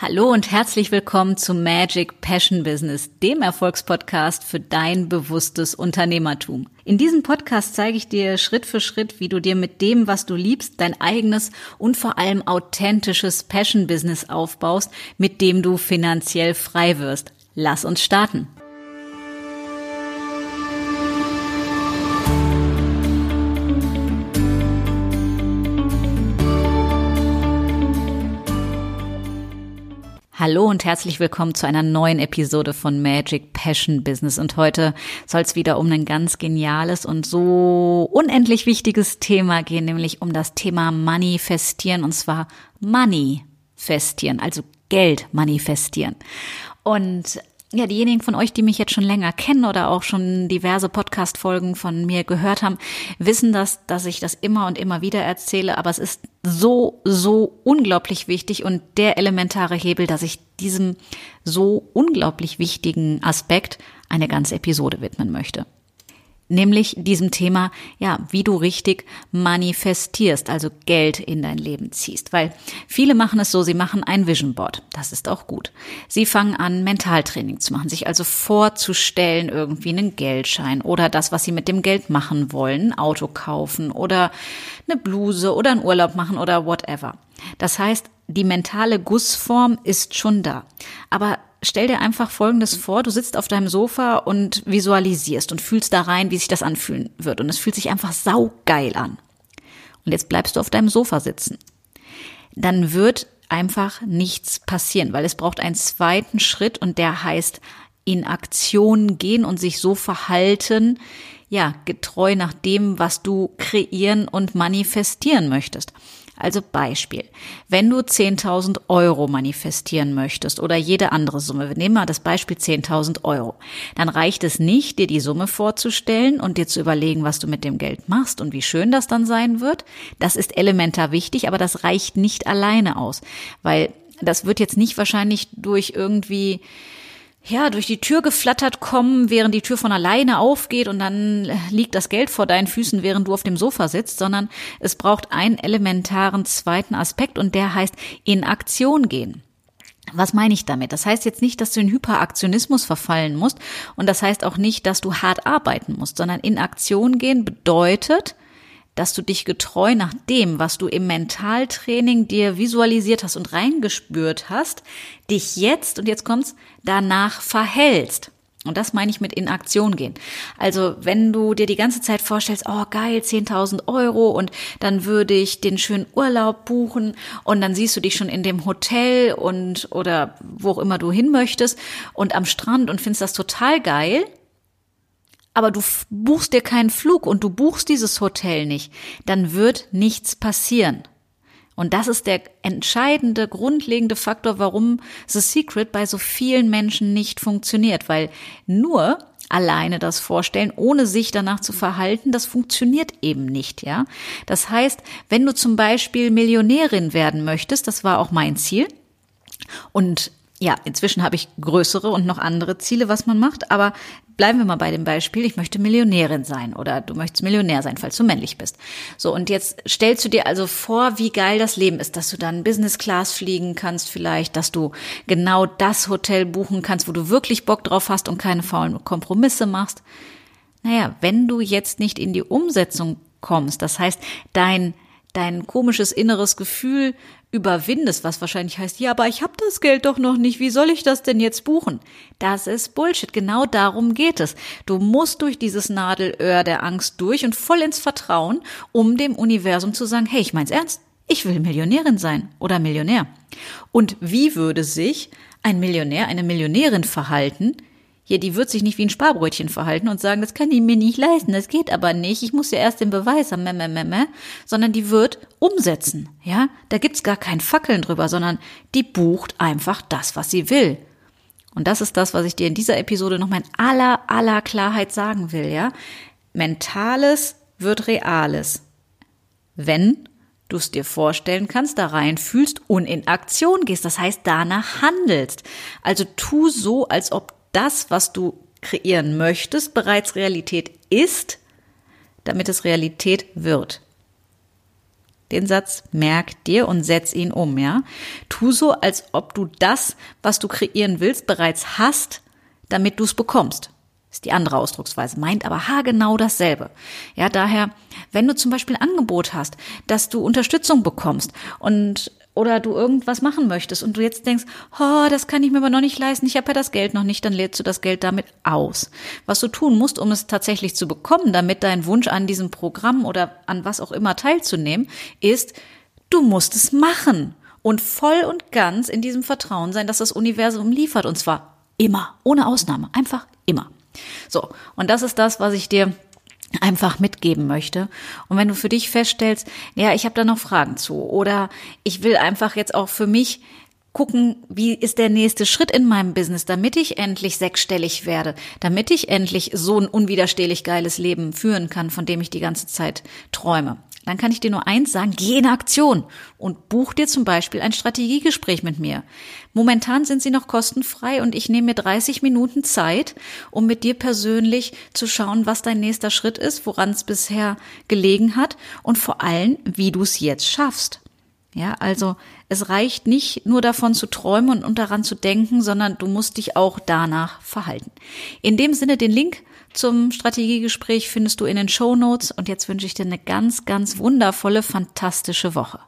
Hallo und herzlich willkommen zu Magic Passion Business, dem Erfolgspodcast für dein bewusstes Unternehmertum. In diesem Podcast zeige ich dir Schritt für Schritt, wie du dir mit dem, was du liebst, dein eigenes und vor allem authentisches Passion Business aufbaust, mit dem du finanziell frei wirst. Lass uns starten. Hallo und herzlich willkommen zu einer neuen Episode von Magic Passion Business. Und heute soll es wieder um ein ganz geniales und so unendlich wichtiges Thema gehen, nämlich um das Thema Manifestieren und zwar Manifestieren, also Geld manifestieren. Und ja, diejenigen von euch, die mich jetzt schon länger kennen oder auch schon diverse Podcast-Folgen von mir gehört haben, wissen das, dass ich das immer und immer wieder erzähle. Aber es ist so, so unglaublich wichtig und der elementare Hebel, dass ich diesem so unglaublich wichtigen Aspekt eine ganze Episode widmen möchte nämlich diesem Thema, ja, wie du richtig manifestierst, also Geld in dein Leben ziehst. Weil viele machen es so, sie machen ein Vision Board. Das ist auch gut. Sie fangen an, Mentaltraining zu machen, sich also vorzustellen, irgendwie einen Geldschein oder das, was sie mit dem Geld machen wollen, ein Auto kaufen oder eine Bluse oder einen Urlaub machen oder whatever. Das heißt, die mentale Gussform ist schon da. Aber stell dir einfach Folgendes vor, du sitzt auf deinem Sofa und visualisierst und fühlst da rein, wie sich das anfühlen wird. Und es fühlt sich einfach saugeil an. Und jetzt bleibst du auf deinem Sofa sitzen. Dann wird einfach nichts passieren, weil es braucht einen zweiten Schritt und der heißt in Aktion gehen und sich so verhalten, ja, getreu nach dem, was du kreieren und manifestieren möchtest. Also Beispiel, wenn du 10.000 Euro manifestieren möchtest oder jede andere Summe, wir nehmen mal das Beispiel 10.000 Euro, dann reicht es nicht, dir die Summe vorzustellen und dir zu überlegen, was du mit dem Geld machst und wie schön das dann sein wird. Das ist elementar wichtig, aber das reicht nicht alleine aus, weil das wird jetzt nicht wahrscheinlich durch irgendwie ja, durch die Tür geflattert kommen, während die Tür von alleine aufgeht und dann liegt das Geld vor deinen Füßen, während du auf dem Sofa sitzt, sondern es braucht einen elementaren zweiten Aspekt und der heißt in Aktion gehen. Was meine ich damit? Das heißt jetzt nicht, dass du in Hyperaktionismus verfallen musst und das heißt auch nicht, dass du hart arbeiten musst, sondern in Aktion gehen bedeutet, dass du dich getreu nach dem, was du im Mentaltraining dir visualisiert hast und reingespürt hast, dich jetzt, und jetzt kommt's, danach verhältst. Und das meine ich mit in Aktion gehen. Also wenn du dir die ganze Zeit vorstellst, oh geil, 10.000 Euro und dann würde ich den schönen Urlaub buchen und dann siehst du dich schon in dem Hotel und oder wo auch immer du hin möchtest und am Strand und findest das total geil, aber du buchst dir keinen Flug und du buchst dieses Hotel nicht, dann wird nichts passieren. Und das ist der entscheidende, grundlegende Faktor, warum The Secret bei so vielen Menschen nicht funktioniert, weil nur alleine das vorstellen, ohne sich danach zu verhalten, das funktioniert eben nicht, ja. Das heißt, wenn du zum Beispiel Millionärin werden möchtest, das war auch mein Ziel, und ja, inzwischen habe ich größere und noch andere Ziele, was man macht, aber bleiben wir mal bei dem Beispiel, ich möchte Millionärin sein oder du möchtest Millionär sein, falls du männlich bist. So, und jetzt stellst du dir also vor, wie geil das Leben ist, dass du dann Business Class fliegen kannst vielleicht, dass du genau das Hotel buchen kannst, wo du wirklich Bock drauf hast und keine faulen Kompromisse machst. Naja, wenn du jetzt nicht in die Umsetzung kommst, das heißt, dein dein komisches inneres Gefühl überwindest, was wahrscheinlich heißt, ja, aber ich habe das Geld doch noch nicht, wie soll ich das denn jetzt buchen? Das ist Bullshit, genau darum geht es. Du musst durch dieses Nadelöhr der Angst durch und voll ins Vertrauen, um dem Universum zu sagen, hey, ich mein's ernst, ich will Millionärin sein oder Millionär. Und wie würde sich ein Millionär, eine Millionärin verhalten, hier, die wird sich nicht wie ein Sparbrötchen verhalten und sagen, das kann ich mir nicht leisten, das geht aber nicht, ich muss ja erst den Beweis haben, meh, meh, meh, sondern die wird umsetzen, ja? Da gibt's gar kein Fackeln drüber, sondern die bucht einfach das, was sie will. Und das ist das, was ich dir in dieser Episode noch mal in aller, aller Klarheit sagen will, ja? Mentales wird Reales. Wenn du es dir vorstellen kannst, da rein fühlst und in Aktion gehst, das heißt danach handelst. Also tu so, als ob das, was du kreieren möchtest, bereits Realität ist, damit es Realität wird. Den Satz merk dir und setz ihn um, ja. Tu so, als ob du das, was du kreieren willst, bereits hast, damit du es bekommst. Ist die andere Ausdrucksweise, meint aber haargenau dasselbe. Ja, daher, wenn du zum Beispiel ein Angebot hast, dass du Unterstützung bekommst und oder du irgendwas machen möchtest und du jetzt denkst, oh, das kann ich mir aber noch nicht leisten, ich habe ja das Geld noch nicht, dann lädst du das Geld damit aus. Was du tun musst, um es tatsächlich zu bekommen, damit dein Wunsch an diesem Programm oder an was auch immer teilzunehmen, ist, du musst es machen und voll und ganz in diesem Vertrauen sein, dass das Universum liefert und zwar immer, ohne Ausnahme, einfach immer. So, und das ist das, was ich dir einfach mitgeben möchte. Und wenn du für dich feststellst, ja, ich habe da noch Fragen zu oder ich will einfach jetzt auch für mich gucken, wie ist der nächste Schritt in meinem Business, damit ich endlich sechsstellig werde, damit ich endlich so ein unwiderstehlich geiles Leben führen kann, von dem ich die ganze Zeit träume dann kann ich dir nur eins sagen, geh in Aktion und buch dir zum Beispiel ein Strategiegespräch mit mir. Momentan sind sie noch kostenfrei und ich nehme mir 30 Minuten Zeit, um mit dir persönlich zu schauen, was dein nächster Schritt ist, woran es bisher gelegen hat und vor allem, wie du es jetzt schaffst. Ja, also es reicht nicht nur davon zu träumen und daran zu denken, sondern du musst dich auch danach verhalten. In dem Sinne den Link zum Strategiegespräch findest du in den Show Notes und jetzt wünsche ich dir eine ganz, ganz wundervolle, fantastische Woche.